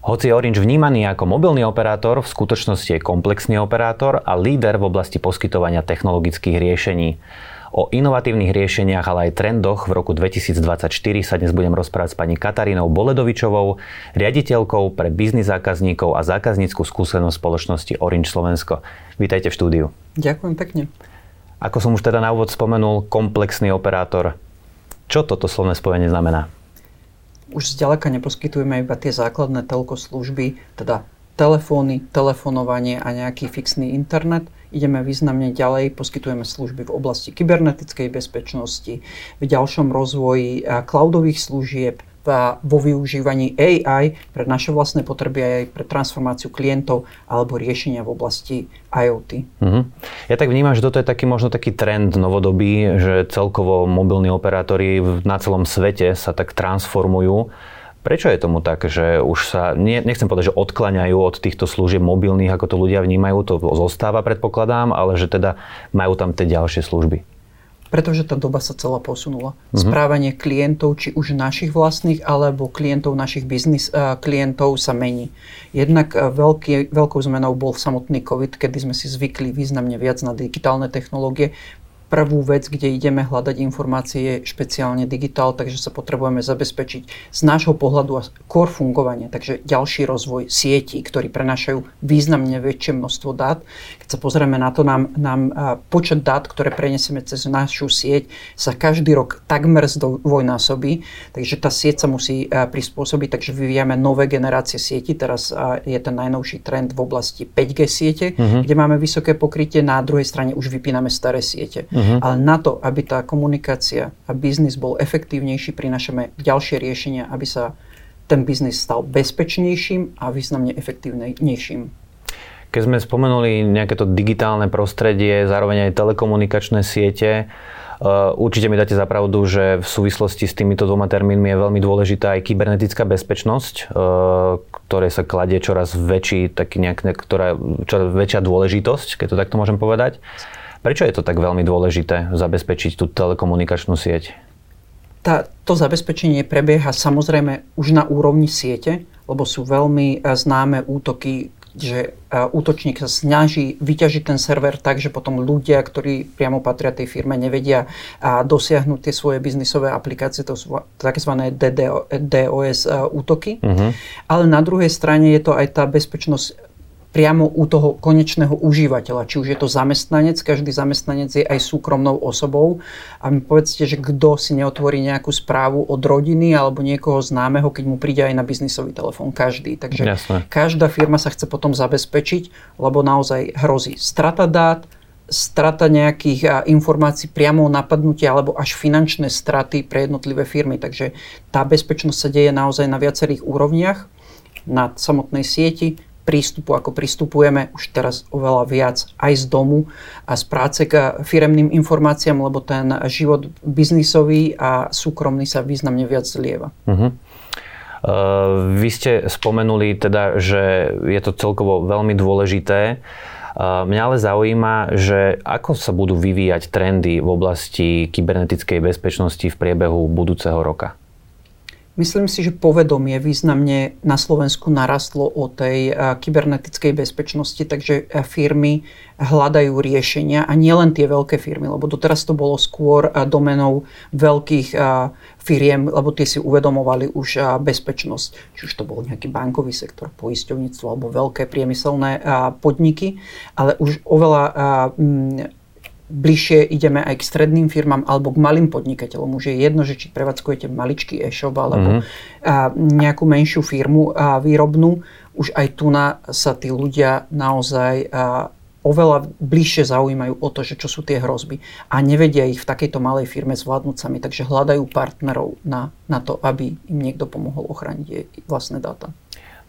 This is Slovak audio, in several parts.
Hoci je Orange vnímaný ako mobilný operátor, v skutočnosti je komplexný operátor a líder v oblasti poskytovania technologických riešení. O inovatívnych riešeniach, ale aj trendoch v roku 2024 sa dnes budem rozprávať s pani Katarínou Boledovičovou, riaditeľkou pre biznis zákazníkov a zákazníckú skúsenosť spoločnosti Orange Slovensko. Vítajte v štúdiu. Ďakujem pekne. Ako som už teda na úvod spomenul, komplexný operátor. Čo toto slovné spojenie znamená? už zďaleka neposkytujeme iba tie základné telko služby, teda telefóny, telefonovanie a nejaký fixný internet. Ideme významne ďalej, poskytujeme služby v oblasti kybernetickej bezpečnosti, v ďalšom rozvoji cloudových služieb, vo využívaní AI pre naše vlastné potreby aj pre transformáciu klientov alebo riešenia v oblasti IoT. Mm-hmm. Ja tak vnímam, že toto je taký možno taký trend novodobý, že celkovo mobilní operátori na celom svete sa tak transformujú. Prečo je tomu tak, že už sa, nie, nechcem povedať, že odklaňajú od týchto služieb mobilných, ako to ľudia vnímajú, to zostáva predpokladám, ale že teda majú tam tie ďalšie služby? Pretože tá doba sa celá posunula. Mm-hmm. Správanie klientov, či už našich vlastných, alebo klientov našich biznis uh, klientov sa mení. Jednak uh, veľký, veľkou zmenou bol samotný COVID, kedy sme si zvykli významne viac na digitálne technológie prvú vec, kde ideme hľadať informácie, je špeciálne digitál, takže sa potrebujeme zabezpečiť z nášho pohľadu a core fungovania, takže ďalší rozvoj sietí, ktorí prenášajú významne väčšie množstvo dát. Keď sa pozrieme na to, nám, nám počet dát, ktoré prenesieme cez našu sieť, sa každý rok takmer zdvojnásobí, takže tá sieť sa musí prispôsobiť, takže vyvíjame nové generácie sieti. Teraz je ten najnovší trend v oblasti 5G siete, uh-huh. kde máme vysoké pokrytie, na druhej strane už vypíname staré siete. Uh-huh. Uh-huh. Ale na to, aby tá komunikácia a biznis bol efektívnejší, prinašame ďalšie riešenia, aby sa ten biznis stal bezpečnejším a významne efektívnejším. Keď sme spomenuli nejaké to digitálne prostredie, zároveň aj telekomunikačné siete, uh, určite mi dáte za pravdu, že v súvislosti s týmito dvoma termínmi je veľmi dôležitá aj kybernetická bezpečnosť, uh, ktoré sa kladie čoraz väčší, taký nejak, ktorá, čoraz väčšia dôležitosť, keď to takto môžem povedať. Prečo je to tak veľmi dôležité zabezpečiť tú telekomunikačnú sieť? Tá, to zabezpečenie prebieha samozrejme už na úrovni siete, lebo sú veľmi e, známe útoky, že e, útočník sa snaží vyťažiť ten server tak, že potom ľudia, ktorí priamo patria tej firme, nevedia dosiahnuť tie svoje biznisové aplikácie, to sú tzv. DDoS útoky. Uh-huh. Ale na druhej strane je to aj tá bezpečnosť priamo u toho konečného užívateľa. Či už je to zamestnanec, každý zamestnanec je aj súkromnou osobou. A mi povedzte, že kto si neotvorí nejakú správu od rodiny alebo niekoho známeho, keď mu príde aj na biznisový telefón. Každý. Takže Jasne. každá firma sa chce potom zabezpečiť, lebo naozaj hrozí strata dát, strata nejakých informácií priamo napadnutia alebo až finančné straty pre jednotlivé firmy. Takže tá bezpečnosť sa deje naozaj na viacerých úrovniach na samotnej sieti, prístupu, ako pristupujeme už teraz oveľa viac aj z domu a z práce k firemným informáciám, lebo ten život biznisový a súkromný sa významne viac zlieva. Uh-huh. Uh, vy ste spomenuli teda, že je to celkovo veľmi dôležité. Uh, mňa ale zaujíma, že ako sa budú vyvíjať trendy v oblasti kybernetickej bezpečnosti v priebehu budúceho roka? Myslím si, že povedomie významne na Slovensku narastlo o tej kybernetickej bezpečnosti, takže firmy hľadajú riešenia a nielen tie veľké firmy, lebo doteraz to bolo skôr domenou veľkých firiem, lebo tie si uvedomovali už bezpečnosť. Či už to bol nejaký bankový sektor, poisťovníctvo alebo veľké priemyselné podniky, ale už oveľa bližšie ideme aj k stredným firmám alebo k malým podnikateľom. Už je jedno, že či prevádzkujete maličký e-shop alebo mm-hmm. nejakú menšiu firmu a výrobnú. Už aj tu na sa tí ľudia naozaj oveľa bližšie zaujímajú o to, že čo sú tie hrozby a nevedia ich v takejto malej firme zvládnuť sami, takže hľadajú partnerov na, na to, aby im niekto pomohol ochrániť vlastné dáta.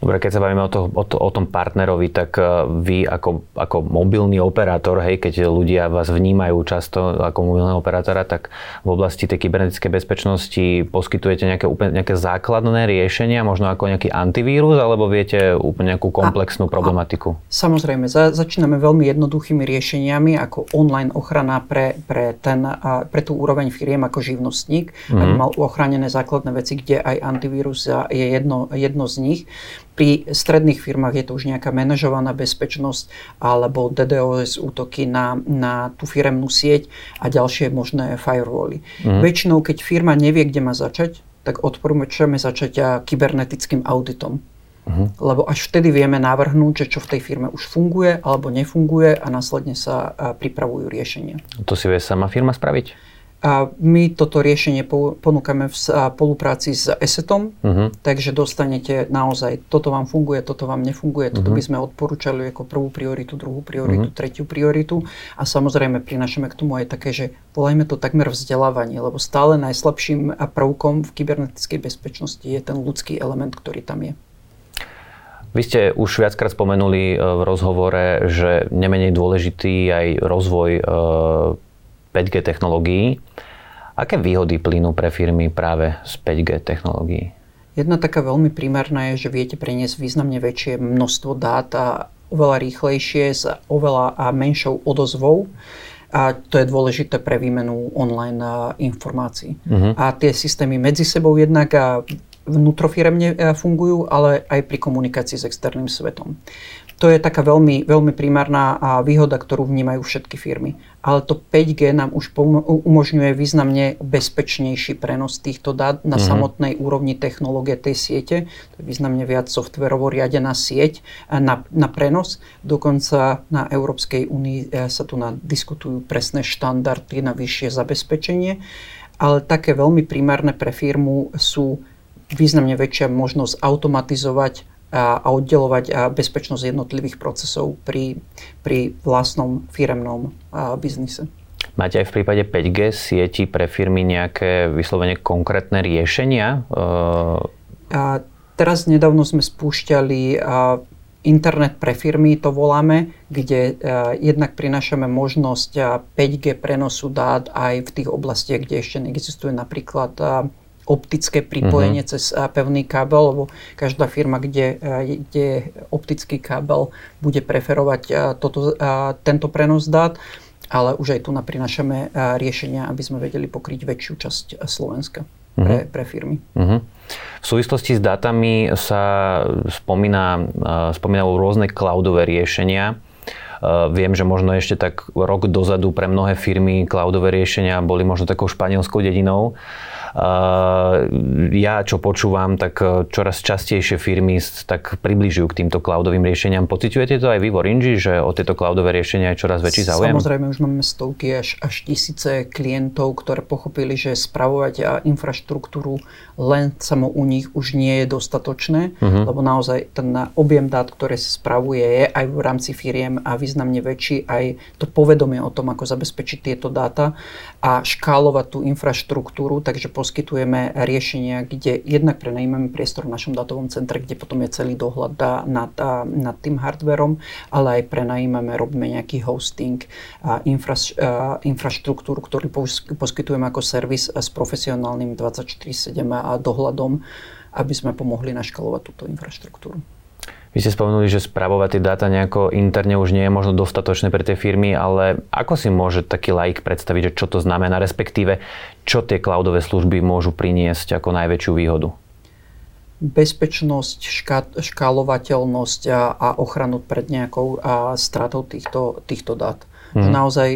Dobre, keď sa bavíme o, to, o, to, o tom partnerovi, tak e, vy ako, ako mobilný operátor, hej, keď ľudia vás vnímajú často ako mobilného operátora, tak v oblasti tej kybernetickej bezpečnosti poskytujete nejaké, úplne, nejaké základné riešenia, možno ako nejaký antivírus, alebo viete úplne nejakú komplexnú a, problematiku? A, samozrejme, za, začíname veľmi jednoduchými riešeniami, ako online ochrana pre, pre, ten, pre tú úroveň firiem ako živnostník, mm-hmm. aby mal ochránené základné veci, kde aj antivírus je jedno, jedno z nich. Pri stredných firmách je to už nejaká manažovaná bezpečnosť alebo DDoS útoky na, na tú firemnú sieť a ďalšie možné firewally. Mm. Väčšinou, keď firma nevie, kde má začať, tak odporúčame začať kybernetickým auditom. Uh-huh. Lebo až vtedy vieme navrhnúť, že čo v tej firme už funguje alebo nefunguje a následne sa pripravujú riešenia. To si vie sama firma spraviť? A my toto riešenie ponúkame v spolupráci s ESETom, uh-huh. takže dostanete naozaj, toto vám funguje, toto vám nefunguje, toto uh-huh. by sme odporúčali ako prvú prioritu, druhú prioritu, uh-huh. tretiu prioritu. A samozrejme prinašame k tomu aj také, že volajme to takmer vzdelávanie, lebo stále najslabším prvkom v kybernetickej bezpečnosti je ten ľudský element, ktorý tam je. Vy ste už viackrát spomenuli e, v rozhovore, že nemenej dôležitý aj rozvoj e, 5G technológií. Aké výhody plynú pre firmy práve z 5G technológií? Jedna taká veľmi primárna je, že viete preniesť významne väčšie množstvo dát a oveľa rýchlejšie s oveľa a menšou odozvou. A to je dôležité pre výmenu online informácií. Uh-huh. A tie systémy medzi sebou jednak a vnútrofiremne fungujú, ale aj pri komunikácii s externým svetom. To je taká veľmi, veľmi primárna výhoda, ktorú vnímajú všetky firmy. Ale to 5G nám už umožňuje významne bezpečnejší prenos týchto dát na mm-hmm. samotnej úrovni technológie tej siete. To je významne viac softverovo riadená sieť na, na prenos. Dokonca na Európskej únii e, sa tu diskutujú presné štandardy na vyššie zabezpečenie. Ale také veľmi primárne pre firmu sú významne väčšia možnosť automatizovať a, a oddelovať bezpečnosť jednotlivých procesov pri, pri vlastnom firemnom a, biznise. Máte aj v prípade 5G sieti pre firmy nejaké vyslovene konkrétne riešenia? A teraz nedávno sme spúšťali a, internet pre firmy, to voláme, kde a, jednak prinášame možnosť a, 5G prenosu dát aj v tých oblastiach, kde ešte neexistuje napríklad optické pripojenie uh-huh. cez pevný kábel, lebo každá firma, kde, kde optický kábel bude preferovať toto, tento prenos dát, ale už aj tu naprinašame riešenia, aby sme vedeli pokryť väčšiu časť Slovenska pre, pre firmy. Uh-huh. V súvislosti s dátami sa spomína, spomínajú rôzne cloudové riešenia. Viem, že možno ešte tak rok dozadu pre mnohé firmy cloudové riešenia boli možno takou španielskou dedinou ja, čo počúvam, tak e, čoraz častejšie firmy tak približujú k týmto cloudovým riešeniam. Pociťujete to aj vy v Orange, že o tieto cloudové riešenia je čoraz väčší záujem? Samozrejme, už máme stovky až, až tisíce klientov, ktoré pochopili, že spravovať infraštruktúru len samo u nich už nie je dostatočné, uh-huh. lebo naozaj ten objem dát, ktoré sa spravuje, je aj v rámci firiem a významne väčší, aj to povedomie o tom, ako zabezpečiť tieto dáta a škálovať tú infraštruktúru, takže poskytujeme riešenia, kde jednak prenajímame priestor v našom datovom centre, kde potom je celý dohľad nad, nad tým hardverom, ale aj prenajímame, robíme nejaký hosting, a infra, a infraštruktúru, ktorý poskytujeme ako servis s profesionálnym 24-7 dohľadom, aby sme pomohli naškalovať túto infraštruktúru. Vy ste spomenuli, že spravovať tie dáta nejako interne už nie je možno dostatočné pre tie firmy, ale ako si môže taký laik predstaviť, že čo to znamená, respektíve čo tie cloudové služby môžu priniesť ako najväčšiu výhodu? Bezpečnosť, šká, škálovateľnosť a, a ochranu pred nejakou a stratou týchto, týchto dát. Mm. Naozaj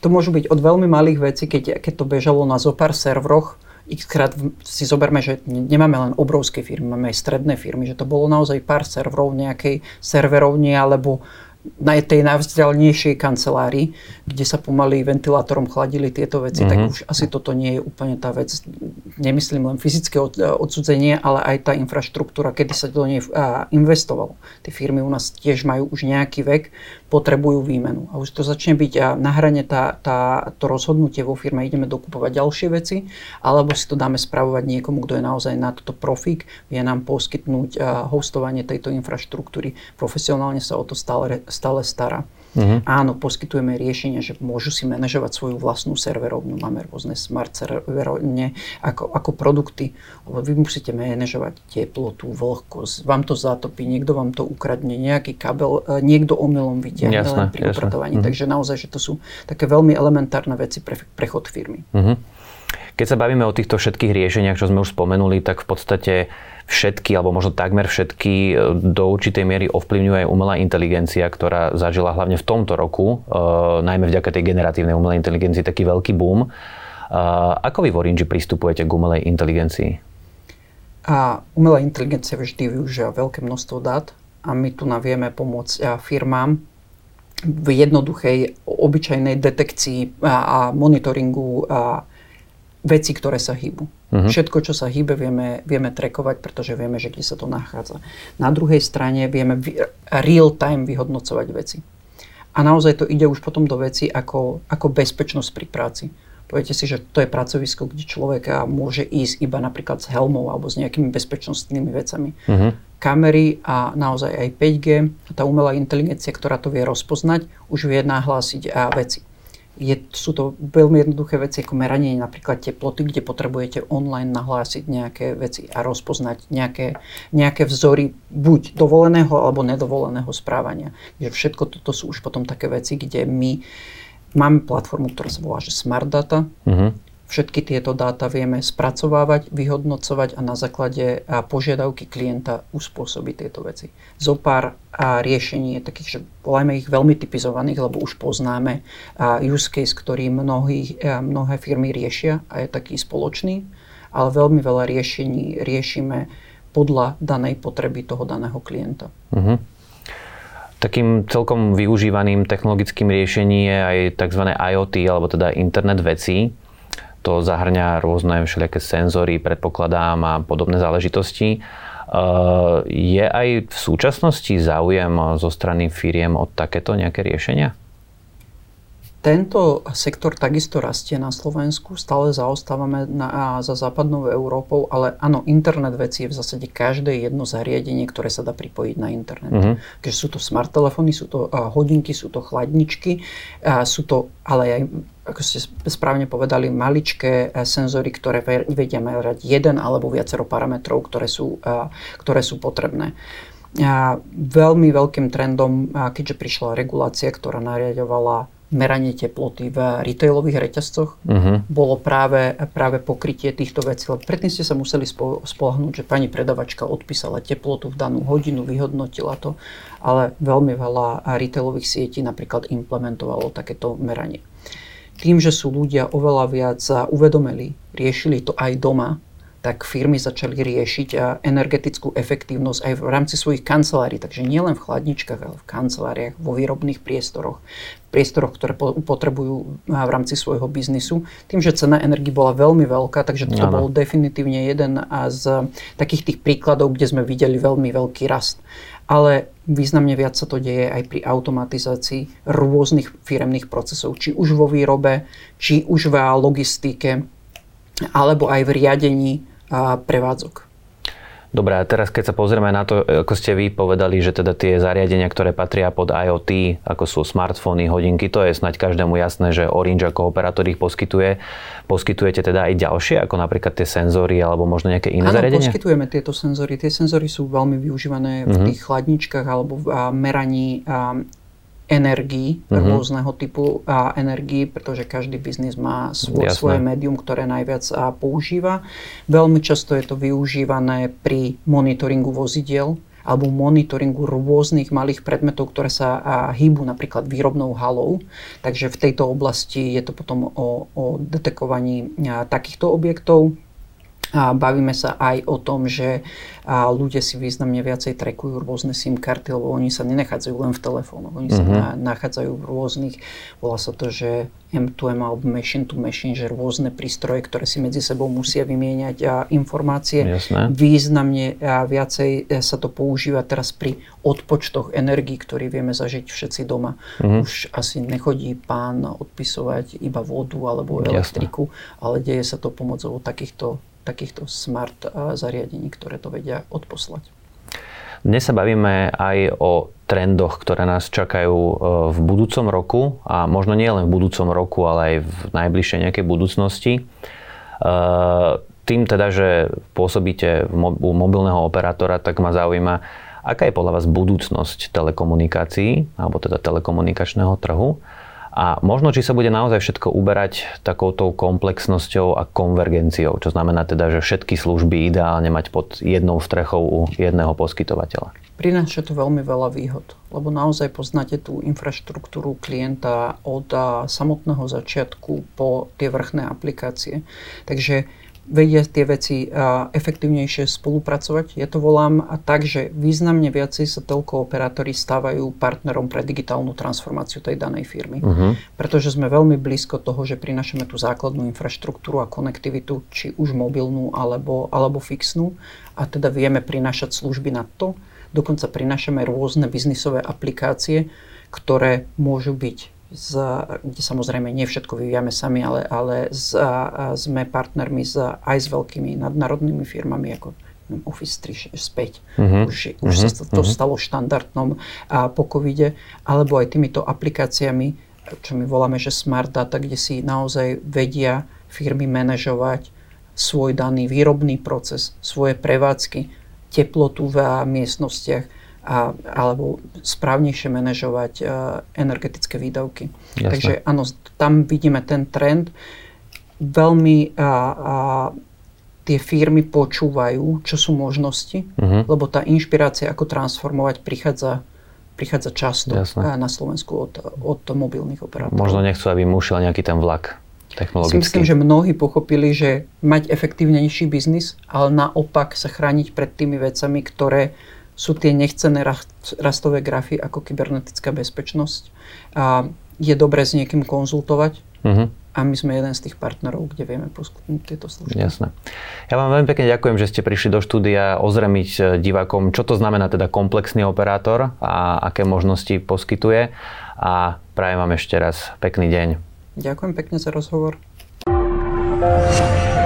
to môžu byť od veľmi malých vecí, keď, keď to bežalo na zopár serveroch, xkrát si zoberme, že nemáme len obrovské firmy, máme aj stredné firmy, že to bolo naozaj pár serverov nejakej serverovne alebo na tej najvzdialnejšej kancelárii, kde sa pomaly ventilátorom chladili tieto veci, mm-hmm. tak mhm. už asi toto nie je úplne tá vec, nemyslím len fyzické odsudzenie, ale aj tá infraštruktúra, kedy sa do nej investovalo. Tie firmy u nás tiež majú už nejaký vek, potrebujú výmenu. A už to začne byť na hrane tá, tá, to rozhodnutie vo firme, ideme dokupovať ďalšie veci, alebo si to dáme spravovať niekomu, kto je naozaj na toto profík, vie nám poskytnúť hostovanie tejto infraštruktúry. Profesionálne sa o to stále, stále stará. Uh-huh. Áno, poskytujeme riešenia, že môžu si manažovať svoju vlastnú serverovňu. Máme rôzne smart serverovne ako, ako produkty. Vy musíte manažovať teplotu, vlhkosť, vám to zatopí, niekto vám to ukradne, nejaký kabel, e, niekto omylom vyťahne len pri upratovaní. Takže naozaj, že to sú také veľmi elementárne veci pre prechod firmy. Uh-huh. Keď sa bavíme o týchto všetkých riešeniach, čo sme už spomenuli, tak v podstate všetky, alebo možno takmer všetky e, do určitej miery ovplyvňuje aj umelá inteligencia, ktorá zažila hlavne v tomto roku, e, najmä vďaka tej generatívnej umelej inteligencii, taký veľký boom. E, ako vy v Orange pristupujete k umelej inteligencii? A umelá inteligencia vždy využíva veľké množstvo dát a my tu navieme pomôcť firmám v jednoduchej, obyčajnej detekcii a monitoringu a veci, ktoré sa hýbu. Uh-huh. Všetko, čo sa hýbe, vieme, vieme trekovať, pretože vieme, že kde sa to nachádza. Na druhej strane vieme real time vyhodnocovať veci. A naozaj to ide už potom do veci ako, ako bezpečnosť pri práci. Poviete si, že to je pracovisko, kde človek môže ísť iba napríklad s helmou alebo s nejakými bezpečnostnými vecami. Uh-huh. Kamery a naozaj aj 5G, tá umelá inteligencia, ktorá to vie rozpoznať, už vie nahlásiť a veci je, sú to veľmi jednoduché veci ako meranie napríklad teploty, kde potrebujete online nahlásiť nejaké veci a rozpoznať nejaké, nejaké vzory buď dovoleného alebo nedovoleného správania. Takže všetko toto sú už potom také veci, kde my máme platformu, ktorá sa volá že Smart Data. Uh-huh. Všetky tieto dáta vieme spracovávať, vyhodnocovať a na základe požiadavky klienta uspôsobiť tieto veci. Zopár a riešení je takých, že volajme ich veľmi typizovaných, lebo už poznáme use case, ktorý mnohí, mnohé firmy riešia a je taký spoločný, ale veľmi veľa riešení riešime podľa danej potreby toho daného klienta. Uh-huh. Takým celkom využívaným technologickým riešením je aj tzv. IoT, alebo teda internet vecí to zahrňa rôzne všelijaké senzory, predpokladám a podobné záležitosti. Uh, je aj v súčasnosti záujem zo strany firiem o takéto nejaké riešenia? Tento sektor takisto rastie na Slovensku, stále zaostávame na, za západnou Európou, ale áno, internet veci je v zásade každé jedno zariadenie, ktoré sa dá pripojiť na internet. Uh-huh. Keďže sú to smart telefóny, sú to uh, hodinky, sú to chladničky, uh, sú to ale aj ako ste správne povedali, maličké senzory, ktoré vedia merať jeden alebo viacero parametrov, ktoré sú, ktoré sú potrebné. A veľmi veľkým trendom, keďže prišla regulácia, ktorá nariadovala meranie teploty v retailových reťazcoch uh-huh. bolo práve, práve pokrytie týchto vecí. Lebo predtým ste sa museli spo, spolahnúť, že pani predavačka odpísala teplotu v danú hodinu, vyhodnotila to, ale veľmi veľa retailových sietí napríklad implementovalo takéto meranie. Tým, že sú ľudia oveľa viac uvedomili, riešili to aj doma, tak firmy začali riešiť energetickú efektívnosť aj v rámci svojich kancelárií. Takže nielen v chladničkách, ale v kanceláriách, vo výrobných priestoroch, priestoroch, ktoré potrebujú v rámci svojho biznisu. Tým, že cena energii bola veľmi veľká, takže to bol definitívne jeden z takých tých príkladov, kde sme videli veľmi veľký rast. Ale významne viac sa to deje aj pri automatizácii rôznych firemných procesov, či už vo výrobe, či už v logistike, alebo aj v riadení prevádzok. Dobre, a teraz keď sa pozrieme na to, ako ste vy povedali, že teda tie zariadenia, ktoré patria pod IoT, ako sú smartfóny, hodinky, to je snať každému jasné, že Orange ako operátor ich poskytuje. Poskytujete teda aj ďalšie, ako napríklad tie senzory alebo možno nejaké iné Áno, zariadenia? poskytujeme tieto senzory. Tie senzory sú veľmi využívané v mm-hmm. tých chladničkách alebo v meraní energií, uh-huh. rôzneho typu a energií, pretože každý biznis má svoj, svoje médium, ktoré najviac a, používa. Veľmi často je to využívané pri monitoringu vozidiel alebo monitoringu rôznych malých predmetov, ktoré sa a, hýbu napríklad výrobnou halou. Takže v tejto oblasti je to potom o, o detekovaní a, takýchto objektov A bavíme sa aj o tom, že ľudia si významne viacej trekujú rôzne SIM karty, lebo oni sa nenachádzajú len v telefónoch, oni mm-hmm. sa mhm. nachádzajú v rôznych, volá sa to, že M2M alebo machine to machine, že rôzne prístroje, ktoré si medzi sebou musia vymieňať a informácie. Jasné. Významne a viacej e, sa to používa teraz pri odpočtoch energii, ktorý vieme zažiť všetci doma. Mm-hmm. Už asi nechodí pán odpisovať iba vodu alebo elektriku, Jasné. ale deje sa to pomocou takýchto takýchto smart zariadení, ktoré to vedia odposlať. Dnes sa bavíme aj o trendoch, ktoré nás čakajú e, v budúcom roku a možno nie len v budúcom roku, ale aj v najbližšej nejakej budúcnosti. E, tým teda, že pôsobíte u mobilného operátora, tak ma zaujíma, aká je podľa vás budúcnosť telekomunikácií, alebo teda telekomunikačného trhu a možno, či sa bude naozaj všetko uberať takouto komplexnosťou a konvergenciou, čo znamená teda, že všetky služby ideálne mať pod jednou strechou u jedného poskytovateľa. Prináša to veľmi veľa výhod, lebo naozaj poznáte tú infraštruktúru klienta od samotného začiatku po tie vrchné aplikácie. Takže vedia tie veci efektívnejšie spolupracovať. Ja to volám tak, že významne viacej sa telko operátori stávajú partnerom pre digitálnu transformáciu tej danej firmy. Uh-huh. Pretože sme veľmi blízko toho, že prinašame tú základnú infraštruktúru a konektivitu, či už mobilnú alebo, alebo fixnú a teda vieme prinášať služby na to. Dokonca prinášame rôzne biznisové aplikácie, ktoré môžu byť z, kde samozrejme nie všetko vyvíjame sami, ale, ale z, a, sme partnermi s, aj s veľkými nadnárodnými firmami ako Office 365. Uh-huh. Už, už uh-huh. sa to uh-huh. stalo štandardnom a, po covide, alebo aj týmito aplikáciami, čo my voláme, že smart data, kde si naozaj vedia firmy manažovať svoj daný výrobný proces, svoje prevádzky, teplotu v miestnostiach, a, alebo správnejšie manažovať uh, energetické výdavky. Jasne. Takže áno, tam vidíme ten trend. Veľmi a, a, tie firmy počúvajú, čo sú možnosti, uh-huh. lebo tá inšpirácia, ako transformovať, prichádza prichádza často Jasne. na Slovensku od, od mobilných operátorov. Možno nechcú, aby im ušiel nejaký ten vlak technologický. Myslím, že mnohí pochopili, že mať efektívnejší biznis, ale naopak sa chrániť pred tými vecami, ktoré sú tie nechcené rastové grafy ako kybernetická bezpečnosť. A je dobré s niekým konzultovať uh-huh. a my sme jeden z tých partnerov, kde vieme poskytnúť tieto služby. Jasné. Ja vám veľmi pekne ďakujem, že ste prišli do štúdia ozremiť e, divákom, čo to znamená teda komplexný operátor a aké možnosti poskytuje a prajem vám ešte raz pekný deň. Ďakujem pekne za rozhovor. thank you